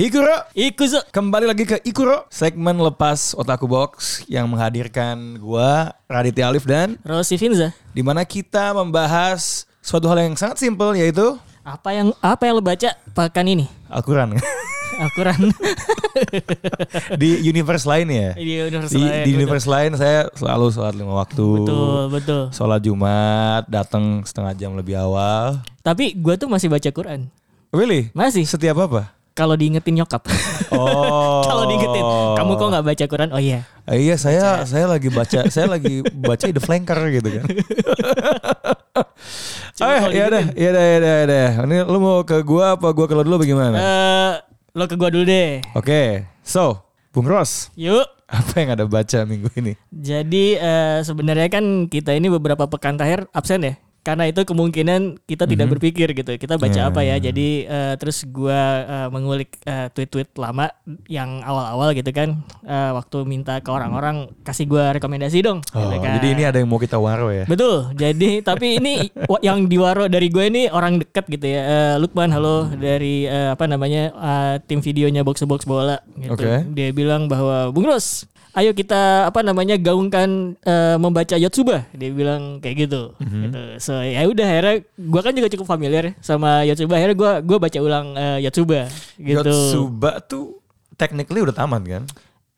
Ikuro, Ikuzo. kembali lagi ke Ikuro, segmen lepas Otaku Box yang menghadirkan gua Raditya Alif dan Rosi Finza. di mana kita membahas suatu hal yang sangat simpel yaitu Apa yang apa yang lo baca pekan ini? Al-Quran Al-Quran. di universe lain ya. Di universe Di, lain, di betul. universe lain saya selalu sholat lima waktu. Betul, betul. Sholat Jumat datang setengah jam lebih awal. Tapi gue tuh masih baca Quran. Really? Masih. Setiap apa? Kalau diingetin nyokap. Oh. Kalau diingetin, kamu kok nggak baca Quran? Oh iya. Eh, iya saya saya lagi baca saya lagi baca The Flanker gitu kan. Eh kalau ya udah ya udah ya udah ya udah. Ini lu mau ke gua apa gua ke lu dulu bagaimana? Eh, lo ke gua dulu deh. Oke. So, Bung Ros, Yuk. apa yang ada baca minggu ini? Jadi eh, sebenarnya kan kita ini beberapa pekan terakhir absen ya. Karena itu kemungkinan kita tidak berpikir gitu. Kita baca Ya. apa ya. Jadi eh, terus gua eh, mengulik eh, tweet-tweet lama yang awal-awal gitu kan. Eh, waktu minta ke orang-orang kasih gua rekomendasi dong. Oh, gitu kan. jadi ini ada yang mau kita waro ya. Betul. Jadi tapi ini yang diwaro dari gue ini orang dekat gitu ya. Eh, Lukman halo dari eh, apa namanya eh, tim videonya box box bola gitu. Oke. Dia bilang bahwa Bung Ros, ayo kita apa namanya gaungkan eh, membaca Yotsuba. Dia bilang kayak gitu. Mhm. gitu. So ya udah akhirnya gue kan juga cukup familiar sama Yotsuba. Akhirnya gue gua baca ulang eh, Yotsuba gitu. Yotsuba tuh technically udah tamat kan?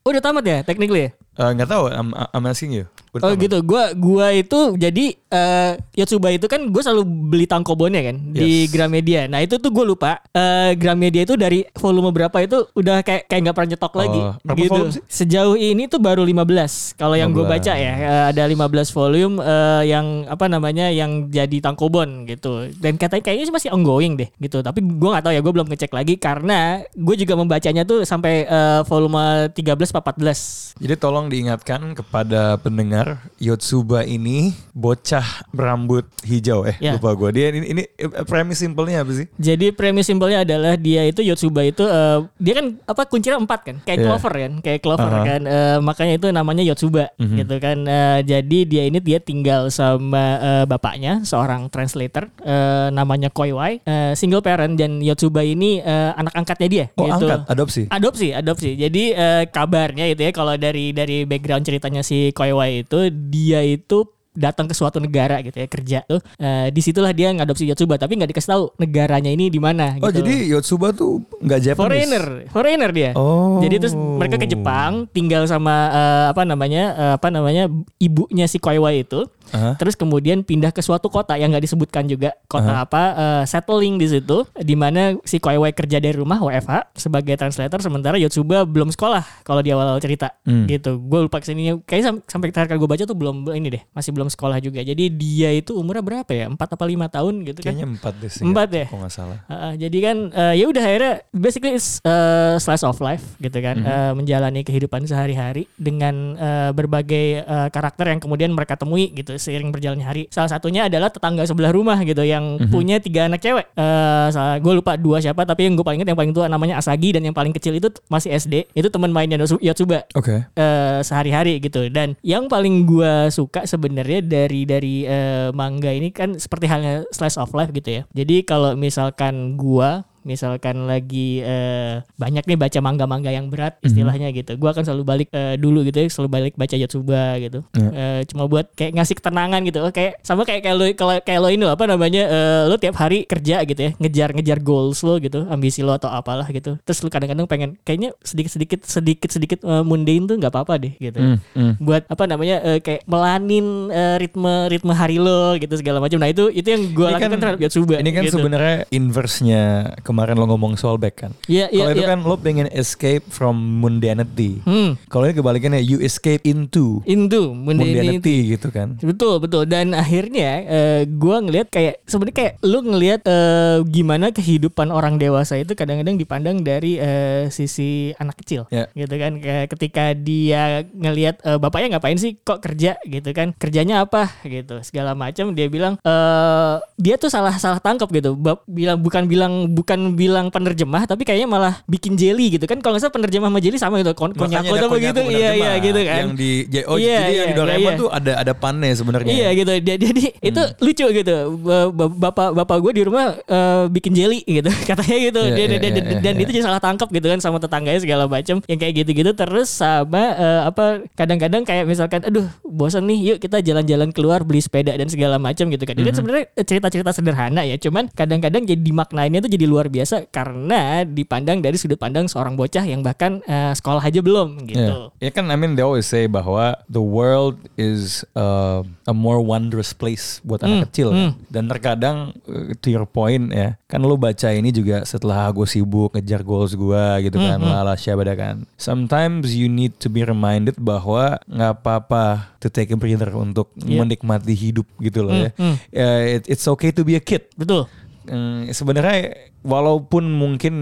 Udah tamat ya technically ya? Eh, Nggak tahu, I'm, I'm asking you. Oh gitu, gua gua itu jadi eh Yotsuba itu kan gue selalu beli tangkobonnya kan di Yes. Gramedia. Nah itu tuh gue lupa eh Gramedia itu dari volume berapa itu udah kayak kayak nggak pernah nyetok lagi berapa gitu. Sejauh ini tuh baru 15 Kalau yang gue 15. baca ya eh, ada 15 volume eh, yang apa namanya yang jadi tangkobon gitu. Dan katanya kayaknya sih masih ongoing deh gitu. Tapi gue nggak tahu ya, gue belum ngecek lagi karena gue juga membacanya tuh sampai eh, volume 13 apa 14. Jadi tolong diingatkan kepada pendengar Yotsuba ini bocah berambut hijau eh Ya. lupa gue dia ini, ini eh, premis simpelnya apa sih? Jadi premis simpelnya adalah dia itu Yotsuba itu eh, dia kan apa kuncinya empat kan kayak Iya. clover kan kayak clover Aha. kan Eh, makanya itu namanya Yotsuba Mhm. gitu kan Eh, jadi dia ini dia tinggal sama eh, bapaknya seorang translator eh, namanya Koi Wai eh, single parent dan Yotsuba ini eh, anak angkatnya dia Oh gitu. angkat adopsi. Adopsi, adopsi. Jadi eh, kabarnya itu ya kalau dari dari background ceritanya si Koi Wai itu dia itu datang ke suatu negara gitu ya kerja tuh Eh, di situlah dia ngadopsi Yotsuba tapi nggak dikasih tahu negaranya ini di mana Oh gitu. jadi Yotsuba tuh nggak Japanese. foreigner foreigner dia Oh. jadi terus mereka ke Jepang tinggal sama eh, apa namanya eh, apa namanya ibunya si Koi Wai itu Aha. terus kemudian pindah ke suatu kota yang nggak disebutkan juga kota apa eh, settling di situ di mana si Koi Wai kerja dari rumah WFH sebagai translator sementara Yotsuba belum sekolah kalau di awal-awal cerita Hmm. gitu gue lupa ke sini kayaknya sam- sampai terakhir gue baca tuh belum ini deh masih belum sekolah juga jadi dia itu umurnya berapa ya empat apa lima tahun gitu kan Kayaknya empat deh sih. Empat ya? Kalau nggak salah. Uh, jadi kan uh, ya udah akhirnya basically it's uh, slice of life gitu kan Mhm. Uh, menjalani kehidupan sehari-hari dengan uh, berbagai uh, karakter yang kemudian mereka temui gitu seiring berjalannya hari. Salah satunya adalah tetangga sebelah rumah gitu yang Mhm. punya tiga anak cewek. Uh, gue lupa dua siapa tapi yang gue paling ingat yang paling tua namanya Asagi dan yang paling kecil itu masih SD itu teman mainnya Yotsu- Yotsuba. Oke. eh, sehari-hari gitu. Dan yang paling gua suka sebenarnya dari dari eh, manga ini kan seperti halnya slice of life gitu ya. Jadi kalau misalkan gua misalkan lagi eh, banyak nih baca manga-manga yang berat istilahnya gitu. Gua akan selalu balik eh, dulu gitu ya selalu balik baca Yotsuba gitu. Ya. Eh, cuma buat kayak ngasih ketenangan gitu. Oh, kayak sama kayak kayak lo kalau kayak lo ini apa namanya eh, lo tiap hari kerja gitu ya ngejar-ngejar goals lo gitu ambisi lo atau apalah gitu. Terus lo kadang-kadang pengen kayaknya sedikit-sedikit sedikit-sedikit eh, mundane tuh nggak apa-apa deh gitu. Hmm, hmm. buat apa namanya eh, kayak melanin eh, ritme ritme hari lo gitu segala macam. Nah itu itu yang gue lakukan kan- terhadap Yotsuba Ini kan gitu. sebenarnya inverse-nya kemarin lo ngomong soul back kan. Iya, iya, Kalau itu iya. kan lo pengen escape from mundanity. Hmm. Kalau ini kebalikannya you escape into Into mundanity. mundanity gitu kan. Betul betul dan akhirnya eh, gua ngelihat kayak sebenarnya kayak lu ngelihat eh, gimana kehidupan orang dewasa itu kadang-kadang dipandang dari eh, sisi anak kecil Ya. gitu kan ketika dia ngelihat eh, bapaknya ngapain sih kok kerja gitu kan kerjanya apa gitu segala macam dia bilang eh dia tuh salah salah tangkap gitu Bap- bilang bukan bilang bukan bilang penerjemah tapi kayaknya malah bikin jelly gitu kan kalau nggak salah penerjemah sama jelly sama gitu kon konyako atau begitu Konyaku iya iya gitu kan Yang di oh Iya, jadi yang iya, di Doraemon iya. tuh ada ada pannya sebenarnya. Iya gitu. Jadi itu Hmm. lucu gitu. Ba- ba- Bapak bapak gue di rumah eh, bikin jelly gitu. Katanya gitu. Iya, Dia- iya, dia- dia- iya, dan iya. itu jadi salah tangkap gitu kan sama tetangganya segala macam. Yang kayak gitu-gitu terus sama eh, apa kadang-kadang kayak misalkan aduh bosan nih yuk kita jalan-jalan keluar beli sepeda dan segala macam gitu kan. Jadi Mhm. sebenarnya cerita-cerita sederhana ya. Cuman kadang-kadang jadi dimaknainnya tuh jadi luar biasa karena dipandang dari sudut pandang seorang bocah yang bahkan eh, sekolah aja belum gitu. Ya kan I mean they always say bahwa the world is uh, a more wondrous place buat Hmm, anak kecil kan. Dan terkadang uh, to your point ya, kan lu baca ini juga setelah gue sibuk ngejar goals gue gitu Hmm, kan, lala syabada kan. Sometimes you need to be reminded bahwa nggak apa-apa to take a breather untuk Iya. menikmati hidup gitu loh ya. hmm. Ya, it- it's okay to be a kid. Betul. Hmm, sebenarnya walaupun mungkin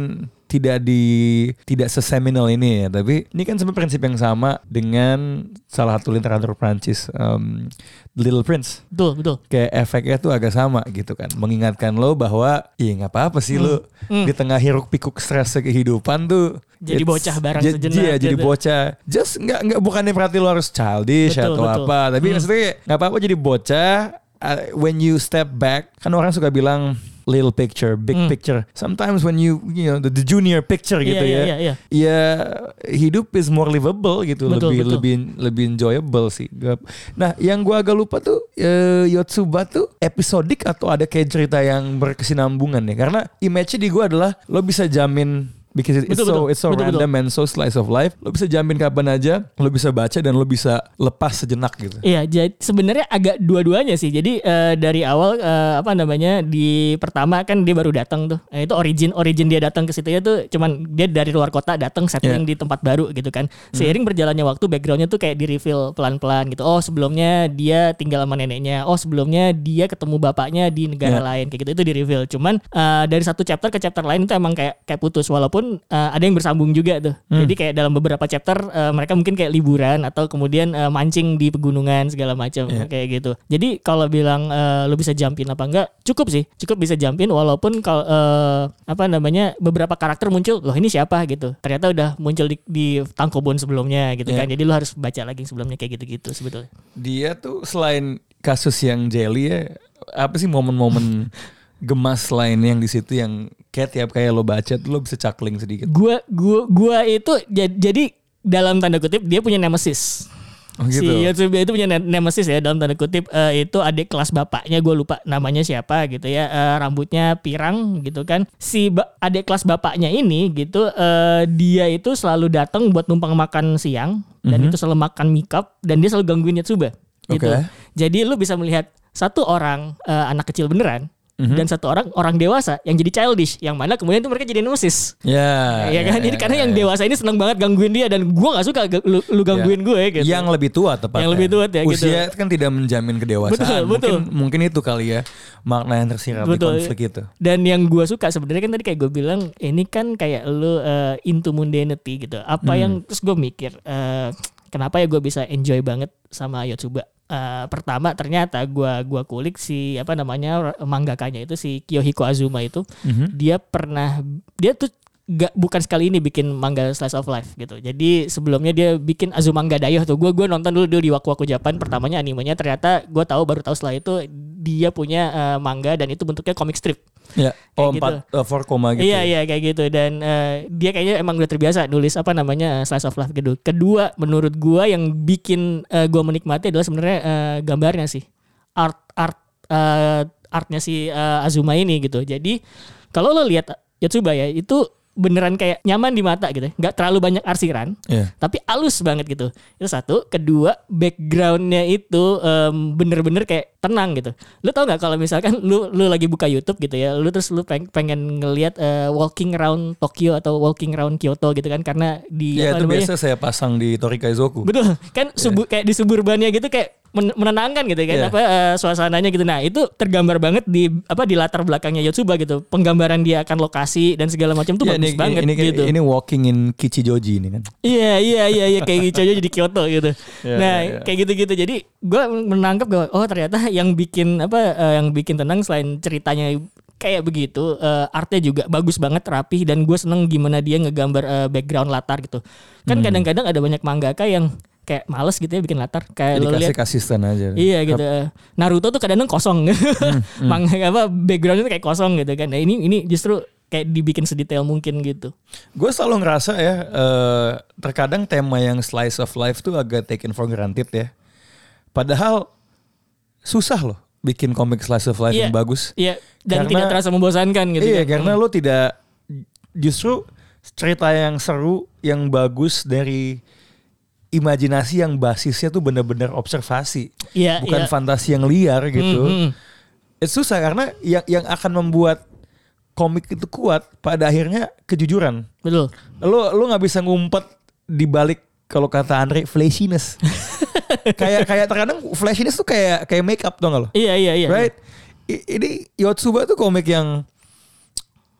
tidak di tidak seseminal ini ya tapi ini kan sebenarnya prinsip yang sama dengan salah satu literatur Prancis um, Little Prince Betul, betul. kayak efeknya tuh agak sama gitu kan mengingatkan lo bahwa iya nggak apa-apa sih lo Hmm. di tengah hiruk pikuk stres kehidupan tuh Jadi bocah bareng ja- sejenak iya, jadi gitu. bocah just nggak nggak bukannya berarti lo harus childish Betul, atau betul. apa tapi Hmm. maksudnya nggak apa-apa jadi bocah uh, when you step back kan orang suka bilang little picture big Hmm. picture sometimes when you you know the, the junior picture gitu Iya, ya iya, iya. ya hidup is more livable gitu Betul, lebih betul. lebih lebih enjoyable sih nah yang gua agak lupa tuh eh, Yotsuba tuh episodik atau ada kayak cerita yang berkesinambungan ya karena image di gua adalah lo bisa jamin because it's Betul, so betul. it's so Betul, betul. random and so slice of life lo bisa jamin kapan aja lo bisa baca dan lo bisa lepas sejenak gitu Iya, jadi sebenarnya agak dua-duanya sih. Jadi eh, dari awal eh, apa namanya di pertama kan dia baru datang tuh. Eh, itu origin origin dia datang ke situ ya tuh cuman dia dari luar kota datang setting Iya. di tempat baru gitu kan. Seiring berjalannya waktu backgroundnya tuh kayak di reveal pelan-pelan gitu. Oh sebelumnya dia tinggal sama neneknya. Oh sebelumnya dia ketemu bapaknya di negara Iya. lain kayak gitu itu di reveal. Cuman eh, dari satu chapter ke chapter lain itu emang kayak kayak putus walaupun eh, ada yang bersambung juga tuh. Hmm. Jadi kayak dalam beberapa chapter eh, mereka mungkin kayak liburan atau kemudian eh, mancing di pegunungan segala macam Iya. kayak gitu. Jadi kalau bilang eh, lo bisa jumpin apa enggak? Cukup sih, cukup bisa jumpin walaupun kalau eh, apa namanya beberapa karakter muncul, loh ini siapa gitu. Ternyata udah muncul di, di tangkobon sebelumnya gitu Iya. kan. Jadi lo harus baca lagi sebelumnya kayak gitu-gitu sebetulnya. dia tuh selain kasus yang jelly ya apa sih momen-momen gemas lain yang di situ yang kayak tiap kayak lo baca lo bisa chuckling sedikit Gua gua gua itu ja- jadi dalam tanda kutip dia punya nemesis. Oh gitu. Si Yotsuba itu punya ne- nemesis ya dalam tanda kutip eh, itu adik kelas bapaknya gue lupa namanya siapa gitu ya Eh, rambutnya pirang gitu kan si ba- adik kelas bapaknya ini gitu eh, dia itu selalu datang buat numpang makan siang dan itu selalu makan mikap dan dia selalu gangguin Yotsuba gitu Oke. jadi lu bisa melihat satu orang eh, anak kecil beneran Mhm. dan satu orang orang dewasa yang jadi childish yang mana kemudian itu mereka jadi nemesis ya ya kan jadi karena yang dewasa ini senang banget gangguin dia dan gua nggak suka lu, lu gangguin gue gitu yang lebih tua tepatnya Yang lebih tua ya, gitu. usia kan tidak menjamin kedewasaan Betul, mungkin betul. mungkin itu kali ya makna yang tersirat di Betul. konflik itu Dan yang gue suka sebenarnya kan tadi kayak gue bilang ini kan kayak lu uh, into mundanity gitu. Apa Hmm. yang terus gue mikir uh, kenapa ya gue bisa enjoy banget sama Yotsuba. Uh, pertama ternyata gue gua kulik si apa namanya manggakanya itu si Kiyohiko Azuma itu Mhm. dia pernah dia tuh gak bukan sekali ini bikin manga slice of life gitu. Jadi sebelumnya dia bikin Azumanga Daioh tuh. Gue gue nonton dulu dulu di Waku Waku Japan pertamanya animenya ternyata gue tahu baru tahu setelah itu dia punya uh, manga dan itu bentuknya comic strip. ya oh Kayak empat eh, four koma gitu Iya ya? iya kayak gitu dan eh, dia kayaknya emang udah terbiasa nulis apa namanya eh, slice of life gitu. Kedua menurut gua yang bikin eh, gua menikmati adalah sebenarnya eh, gambarnya sih. Art art eh, artnya si eh, Azuma ini gitu. Jadi kalau lo lihat Yotsuba ya itu beneran kayak nyaman di mata gitu. nggak terlalu banyak arsiran Iya. tapi halus banget gitu. Itu satu. Kedua, backgroundnya itu em, bener-bener kayak tenang gitu. Lu tau nggak kalau misalkan lu lu lagi buka YouTube gitu ya, lu terus lu peng, pengen ngelihat uh, walking around Tokyo atau walking around Kyoto gitu kan karena di Ya apa itu namanya? biasa saya pasang di Torikaizoku. Betul, kan subu, kayak di suburbannya gitu kayak men- menenangkan gitu kan Iya. apa eh, suasananya gitu. Nah, itu tergambar banget di apa di latar belakangnya Yotsuba gitu. Penggambaran dia akan lokasi dan segala macam tuh Ya, bagus ini, banget ini, gitu. ini walking in Kichijoji ini kan. Iya iya iya iya kayak aja jadi Kyoto gitu. Iya, nah iya, iya. kayak gitu-gitu jadi gue menangkap bahwa oh ternyata yang bikin apa eh, yang bikin tenang selain ceritanya kayak begitu eh, artnya juga bagus banget rapih dan gue seneng gimana dia ngegambar eh, background latar gitu. Kan Hmm. kadang-kadang ada banyak mangaka yang kayak males gitu ya bikin latar kayak Jadi lo lihat kasih kasisten aja. Iya gitu. Naruto tuh kadang-kadang kosong. Hmm, Manga apa backgroundnya kayak kosong gitu kan. Nah ini ini justru kayak dibikin sedetail mungkin gitu. Gue selalu ngerasa ya, eh, terkadang tema yang slice of life tuh agak taken for granted ya. Padahal susah loh bikin komik slice of life Iya. yang bagus. Iya dan Karena- tidak terasa membosankan gitu iya, kan. karena lo tidak justru cerita yang seru, yang bagus dari imajinasi yang basisnya tuh bener-bener observasi, Iya, bukan iya. fantasi yang liar gitu. Hmm, hmm. Itu susah karena yang yang akan membuat komik itu kuat pada akhirnya kejujuran. Betul. Lo lo nggak bisa ngumpet di balik kalau kata Andre flashiness. kayak kayak terkadang flashiness tuh kayak kayak make up dong lo. Iya iya iya. Right? I- ini Yotsuba tuh komik yang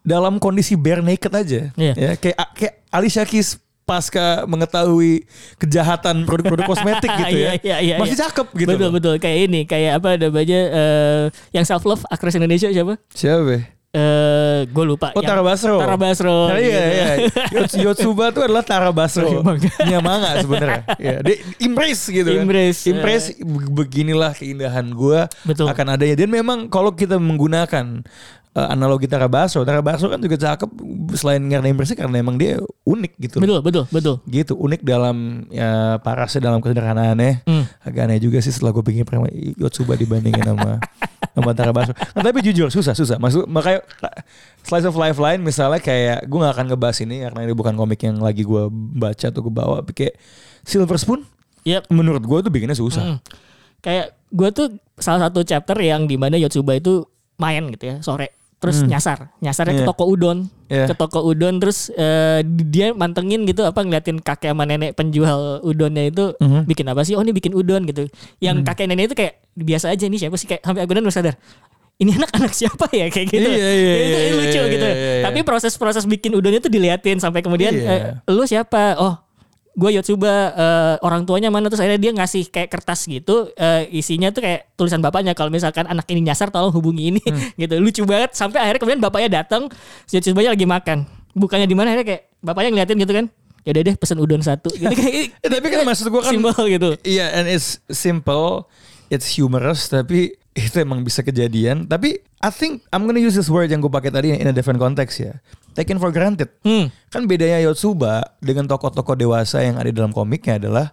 dalam kondisi bare naked aja. Iya. Ya, kayak kayak Alicia Keys pasca mengetahui kejahatan produk-produk kosmetik gitu Iya, ya. iya, iya, Masih iya. cakep gitu. betul loh. betul kayak ini kayak apa namanya eh, yang self love aktris Indonesia siapa? Siapa? Eh gue lupa. Oh Yang- Tara Basro. Tara Basro. Nah, iya gitu. iya. Yots- Yotsuba tuh adalah Tara Basro. Dari manga. Nya manga sebenarnya. Ya, dia impress gitu kan. Impress, Impress be- beginilah keindahan gua Betul. akan adanya. Dan memang kalau kita menggunakan uh, analogi Tara Basro, Tara Basro kan juga cakep selain karena impresi karena emang dia unik gitu. Betul betul betul. Gitu, unik dalam ya parasnya dalam kesederhanaannya. Hmm. Agak aneh juga sih setelah gue pikir pernah Yotsuba dibandingin sama sama Tara Basro. Nah, tapi jujur susah susah. Maksud makanya slice of life lain misalnya kayak gue gak akan ngebahas ini karena ini bukan komik yang lagi gue baca atau gue bawa. Kayak Silver Spoon Yep. menurut gue tuh bikinnya susah. Hmm. Kayak gue tuh salah satu chapter yang di mana Yotsuba itu main gitu ya sore terus nyasar. Nyasarnya ke Iya. toko udon. Iya. ke toko udon terus eh, dia mantengin gitu apa ngeliatin kakek sama nenek penjual udonnya itu Mhm. bikin apa sih? Oh ini bikin udon gitu. Yang kakek nenek itu kayak biasa aja nih siapa sih? Kayak sampai agunan udah sadar ini anak anak siapa ya? Kayak gitu. Iya, iya, itu iya, lucu iya, gitu. iya, iya. tapi proses-proses bikin udonnya tuh diliatin sampai kemudian Iya. eh, lu siapa? Oh gue Yotsuba eh, orang tuanya mana terus akhirnya dia ngasih kayak kertas gitu eh, isinya tuh kayak tulisan bapaknya kalau misalkan anak ini nyasar tolong hubungi ini Hmm. gitu. Lucu banget sampai akhirnya kemudian bapaknya datang si Yotsubanya lagi makan. Bukannya di mana akhirnya kayak bapaknya ngeliatin gitu kan ya deh pesen udon satu gitu. Kayak Eh, tapi kan maksud gue kan simbol gitu. Iya, and it's simple, it's humorous, tapi itu emang bisa kejadian. Tapi I think I'm gonna use this word yang gue pakai tadi in a different context ya. Taken for granted. hmm. Kan bedanya Yotsuba dengan tokoh-tokoh dewasa yang ada dalam komiknya adalah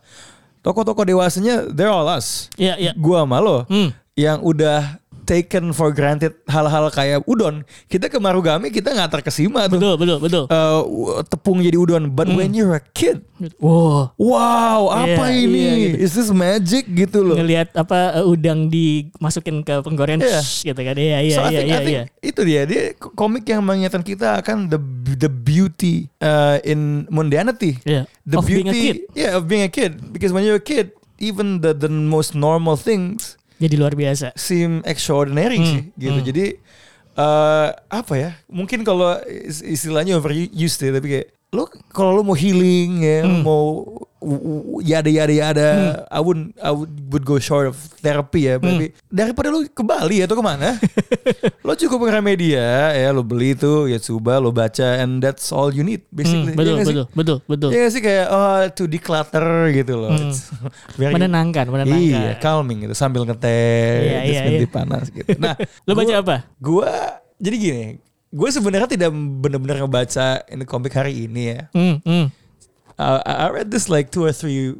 tokoh-tokoh dewasanya they're all us. Iya, iya. Gua sama lo Hmm. yang udah taken for granted hal-hal kayak udon. Kita ke Marugame kita nggak terkesima tuh. betul betul betul Eh, tepung jadi udon. But when you're a kid, wow wow apa Iya, ini? iya, gitu. Is this magic gitu loh? ngelihat apa eh, udang dimasukin ke penggorengan Iya. shh, gitu kan iya iya iya iya iya itu dia dia komik yang mengingatkan kita akan the the beauty uh, in mundanity. Iya. The Of beauty, being a kid. yeah, of being a kid. Because when you're a kid, even the the most normal things jadi luar biasa seem extraordinary Hmm, sih, gitu. hmm. Jadi uh, apa ya? Mungkin kalau is- istilahnya overused ya, tapi kayak lo kalau lo mau healing ya, Hmm. mau yada yada yada, I would I would, would go short of therapy ya, Hmm. tapi daripada lo ke Bali atau ke mana, lo cukup ke Gramedia ya, lo beli itu Yatsuba, lo baca, and that's all you need basically. Hmm, betul, Iya nggak sih? betul, betul, betul. Iya nggak sih kayak oh to declutter gitu loh. Hmm. It's very- Menenangkan, menenangkan. Iya, calming gitu sambil ngeteh, iya, ganti iya. panas gitu. Nah, Lo baca gua- apa? Gua jadi gini, gue sebenarnya tidak benar-benar ngebaca ini komik hari ini ya. Hmm, hmm. Uh, I read this like two or three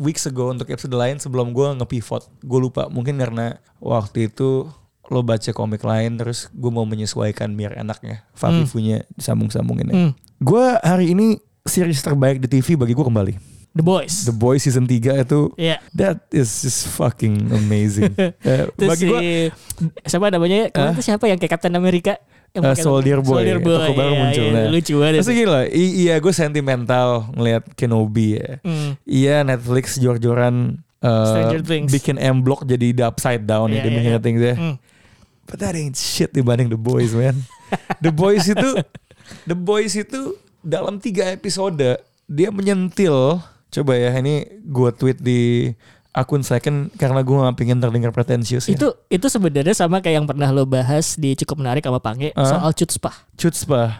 weeks ago untuk episode lain sebelum gue nge-pivot. Gue lupa, mungkin karena waktu itu lo baca komik lain terus gue mau menyesuaikan biar enaknya Fafifunya disambung-sambungin ya. Hmm. Gue hari ini series terbaik di TV bagi gue kembali. The Boys. The Boys season 3 itu Iya. that is just fucking amazing. Terus bagi si gua siapa namanya? Kemarin tuh siapa yang kayak Captain America? Yang Uh, Soldier Boy. Soldier Boy. Toko baru iya, muncul, iya, nah. Lucu banget. Maksudnya gini loh, i- iya gue sentimental ngelihat Kenobi ya. Hmm. Iya Netflix jor-joran uh, Stranger Things. bikin M Block jadi the upside down Iya, ya demi iya, iya. things ya. Hmm. But that ain't shit dibanding The Boys man. The Boys itu The Boys itu dalam tiga episode dia menyentil coba ya ini gue tweet di akun second karena gue gak pengen terdengar pretensius ya. Itu itu sebenarnya sama kayak yang pernah lo bahas di cukup menarik sama Pange Ah. soal Chutzpah.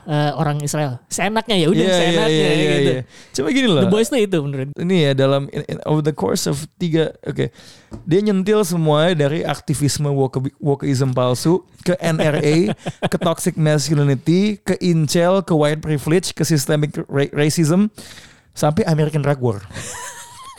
Eh, orang Israel. Seenaknya ya udah Iya, iya, seenaknya iya, iya, gitu. iya. Coba gini loh. The Boys tuh itu menurut. ini ya dalam in, in- over the course of tiga oke dia nyentil semuanya dari aktivisme woke, wokeism palsu ke NRA ke toxic masculinity ke incel ke white privilege ke systemic ra- racism sampai American drug war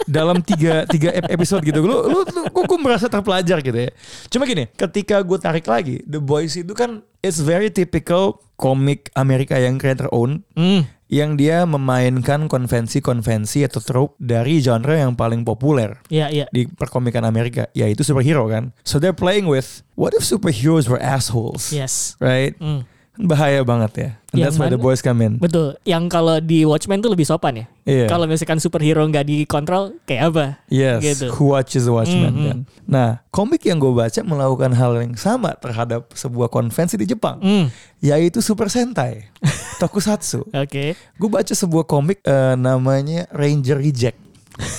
dalam tiga tiga ep- episode gitu lu lu, lu gue merasa terpelajar gitu ya cuma gini ketika gue tarik lagi The Boys itu kan it's very typical komik Amerika yang creator own Hmm. yang dia memainkan konvensi-konvensi atau trope dari genre yang paling populer Iya, iya. di perkomikan Amerika, yaitu superhero kan. So they're playing with what if superheroes were assholes, Yes. right? Hmm. Bahaya banget ya. And Yang that's why the mana- boys come in. Betul. Yang kalau di Watchmen tuh lebih sopan ya. Iya. Kalau misalkan superhero nggak dikontrol kayak apa? Yes, gitu. who watches the Watchmen Mhm. kan. Nah, komik yang gue baca melakukan hal yang sama terhadap sebuah konvensi di Jepang, Hmm. yaitu Super Sentai, Tokusatsu. Oke. gue baca sebuah komik eh, namanya Ranger Reject.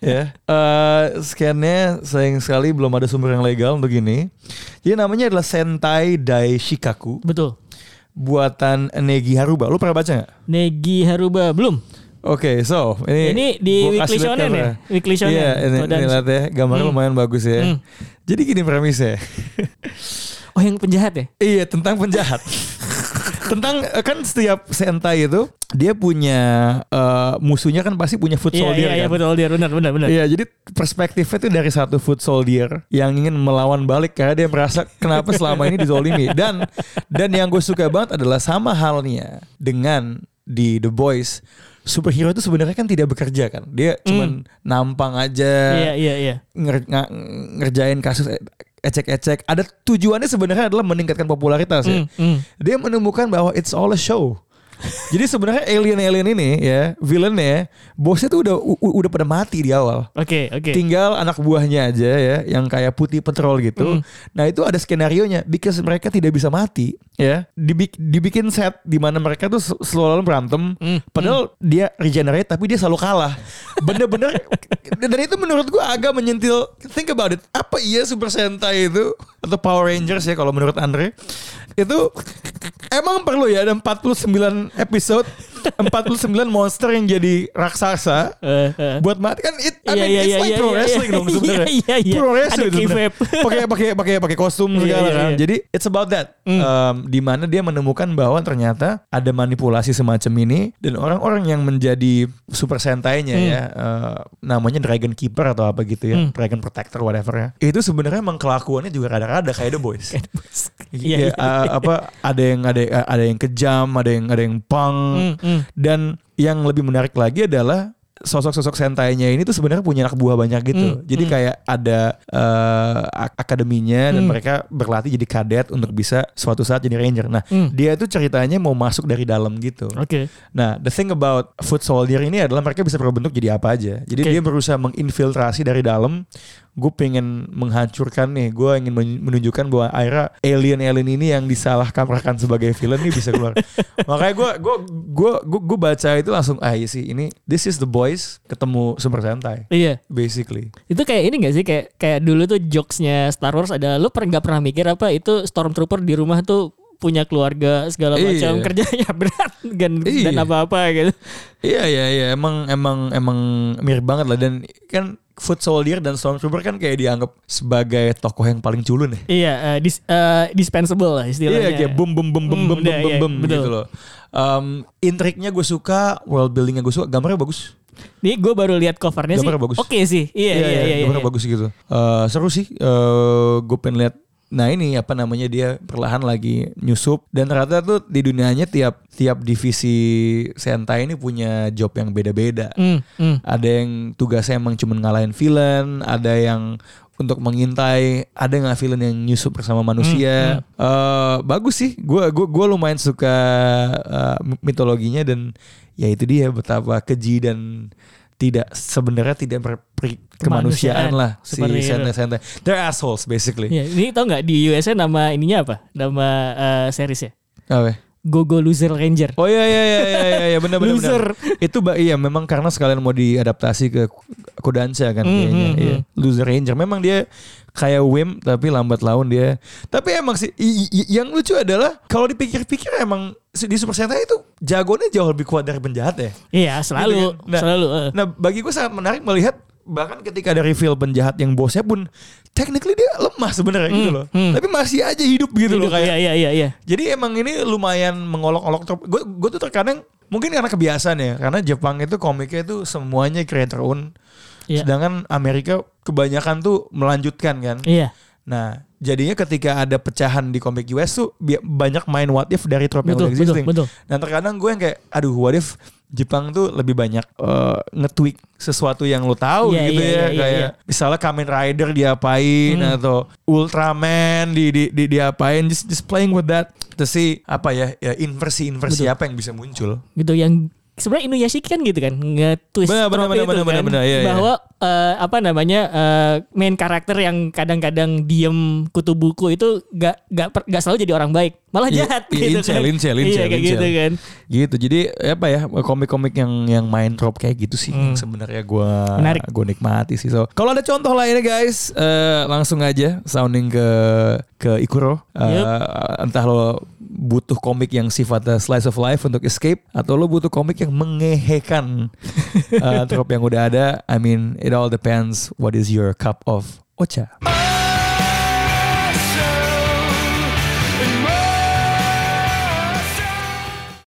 ya, eh scannya sayang sekali belum ada sumber yang legal untuk ini. Jadi namanya adalah Sentai Dai Shikaku Betul. Buatan Negi Haruba. Lu pernah baca nggak? Negi Haruba belum. Oke, so ini Ini di Weekly Shonen ya? Weekly Shonen. Iya, ini, Kodan. ini lihat ya, gambarnya Hmm. lumayan bagus ya. Hmm. Jadi gini premisnya. Oh yang penjahat ya? Iya tentang penjahat. tentang eh, kan setiap sentai itu dia punya eh, musuhnya kan pasti punya foot Iya soldier iya iya kan. betul dia benar benar benar. Iya, jadi perspektifnya itu dari satu foot soldier yang ingin melawan balik karena dia merasa kenapa selama ini dizolimi. Dan dan yang gue suka banget adalah sama halnya dengan di The Boys. Superhero itu sebenarnya kan tidak bekerja kan. Dia cuman nampang aja Iya iya iya. nger- ngerjain kasus e- ecek-ecek. Ada tujuannya sebenarnya adalah meningkatkan popularitas ya. Hmm, hmm. Dia menemukan bahwa it's all a show. Jadi sebenarnya alien-alien ini ya, villainnya, bosnya tuh udah udah pada mati di awal. Oke oke. Tinggal anak buahnya aja ya, yang kayak putih petrol gitu. Hmm. Nah itu ada skenario nya, because mereka tidak bisa mati, ya. Dibik- dibikin set di mana mereka tuh sel- selalu berantem. Hmm. Padahal dia regenerate, tapi dia selalu kalah. Bener-bener. dan itu menurut gua agak menyentil. Think about it. Apa iya Super Sentai itu atau Power Rangers ya kalau menurut Andre itu emang perlu ya ada 49 episode 49 monster yang jadi raksasa Eh, eh. buat mati kan it, I Iya, mean, iya, it's iya, like iya, pro iya, wrestling dong sebenarnya. Pro wrestling sebenarnya. Pakai pakai pakai pakai kostum segala kan. Jadi it's about that. Um, di mana dia menemukan bahwa ternyata ada manipulasi semacam ini dan orang-orang yang menjadi super sentainya Hmm. ya uh, namanya Dragon Keeper atau apa gitu ya, Hmm. Dragon Protector whatever ya. Itu sebenarnya emang kelakuannya juga rada-rada kayak The Boys. Iya, uh, apa ada yang ada ada yang kejam, ada yang ada yang punk Hmm, hmm. dan yang lebih menarik lagi adalah sosok-sosok sentainya ini tuh sebenarnya punya anak buah banyak gitu. Hmm, Jadi hmm. kayak ada ak- akademinya dan Hmm. mereka berlatih jadi kadet untuk bisa suatu saat jadi ranger. Nah, Hmm. dia itu ceritanya mau masuk dari dalam gitu. Oke. Nah, the thing about foot soldier ini adalah mereka bisa berbentuk jadi apa aja. Jadi Oke. dia berusaha menginfiltrasi dari dalam. Gue pengen menghancurkan nih. Gue ingin men- menunjukkan bahwa akhirnya alien-alien ini yang disalah kaprahkan sebagai villain nih bisa keluar. Makanya gue gue gue gue gue baca itu langsung ah iya sih ini this is the boys ketemu Super Sentai Iya. basically. Itu kayak ini gak sih kayak kayak dulu tuh jokesnya Star Wars ada lu pernah nggak pernah mikir apa itu stormtrooper di rumah tuh punya keluarga segala Iya. macam kerjanya berat dan Iya. dan apa-apa gitu. Iya iya iya emang emang emang mirip banget lah dan kan Foot Soldier dan Stormtrooper kan kayak dianggap sebagai tokoh yang paling culun ya. Iya, eh, dis, eh, dispensable lah istilahnya. Iya kayak bum bum bum bum Hmm, bum bum iya, bum iya, bum betul. gitu loh. Um, intriknya gue suka, world buildingnya gue suka, gambarnya bagus. Nih gue baru lihat covernya sih. Gambarnya bagus. Oke sih. Iya iya iya. iya, gambarnya iya. bagus gitu. Eh, seru sih. Eh, gue pengen lihat Nah ini apa namanya dia perlahan lagi nyusup dan ternyata tuh di dunianya tiap tiap divisi Sentai ini punya job yang beda-beda. Hmm, hmm. Ada yang tugasnya emang cuma ngalahin villain, ada yang untuk mengintai, ada nggak villain yang nyusup bersama manusia. Eh, bagus sih, gue gua, gua lumayan suka eh, mitologinya dan ya itu dia betapa keji dan tidak sebenarnya tidak berperi kemanusiaan Kemanusiaan, lah si. Sentai-Sentai. They're assholes basically. Ya, ini tau nggak di USA nama ininya apa? Nama eh, seriesnya? Apa? Gogo Loser Ranger. Oh iya iya iya iya iya, iya benar benar. Loser. benar. Itu ba- iya memang karena sekalian mau diadaptasi ke Kodansha kan Hmm, kayaknya. hmm, Iya. Loser Ranger memang dia kayak Wim tapi lambat laun dia. Tapi emang sih yang lucu adalah kalau dipikir-pikir emang di Super Sentai itu jagonya jauh lebih kuat dari penjahat ya. Iya, selalu, Gitu kan? Nah, selalu. eh. Nah bagi gue sangat menarik melihat bahkan ketika ada reveal penjahat yang bosnya pun technically dia lemah sebenarnya gitu Hmm, loh. hmm. Tapi masih aja hidup gitu loh Hidup, kayak iya, iya, iya, jadi emang ini lumayan mengolok-olok. Gue gue tuh terkadang mungkin karena kebiasaan ya, karena Jepang itu komiknya itu semuanya creator own. Iya. Sedangkan Amerika kebanyakan tuh melanjutkan kan. Iya. Nah, jadinya ketika ada pecahan di komik US tuh banyak main what if dari trope yang udah betul, existing. betul. Dan terkadang gue yang kayak aduh what if Jepang tuh lebih banyak eh, nge-tweak sesuatu yang lo tahu Iya, gitu iya, ya iya, kayak iya. misalnya Kamen Rider diapain Hmm. atau Ultraman di, di, di diapain just just playing with that to see apa ya, ya inversi-inversi Betul. apa yang bisa muncul. gitu yang sebenarnya Inuyasha kan gitu kan nge-twist Benar, benar, trope benar, itu benar, kan, benar, benar, iya, iya. bahwa eh, apa namanya eh, main karakter yang kadang-kadang diem kutu buku itu gak gak per- gak selalu jadi orang baik malah Iya, jahat iya, gitu incel, kan incel, iya incel, kayak incel. gitu kan Gitu. Jadi apa ya komik-komik yang yang main trope kayak gitu sih yang sebenarnya gua Hmm. Menarik. gua nikmati sih. So, kalau ada contoh lainnya guys, eh, langsung aja sounding ke ke Ikuro. Eh, Entah lo butuh komik yang sifatnya slice of life untuk escape atau lo butuh komik yang mengehekan eh, trope yang udah ada. I mean, it all depends what is your cup of ocha.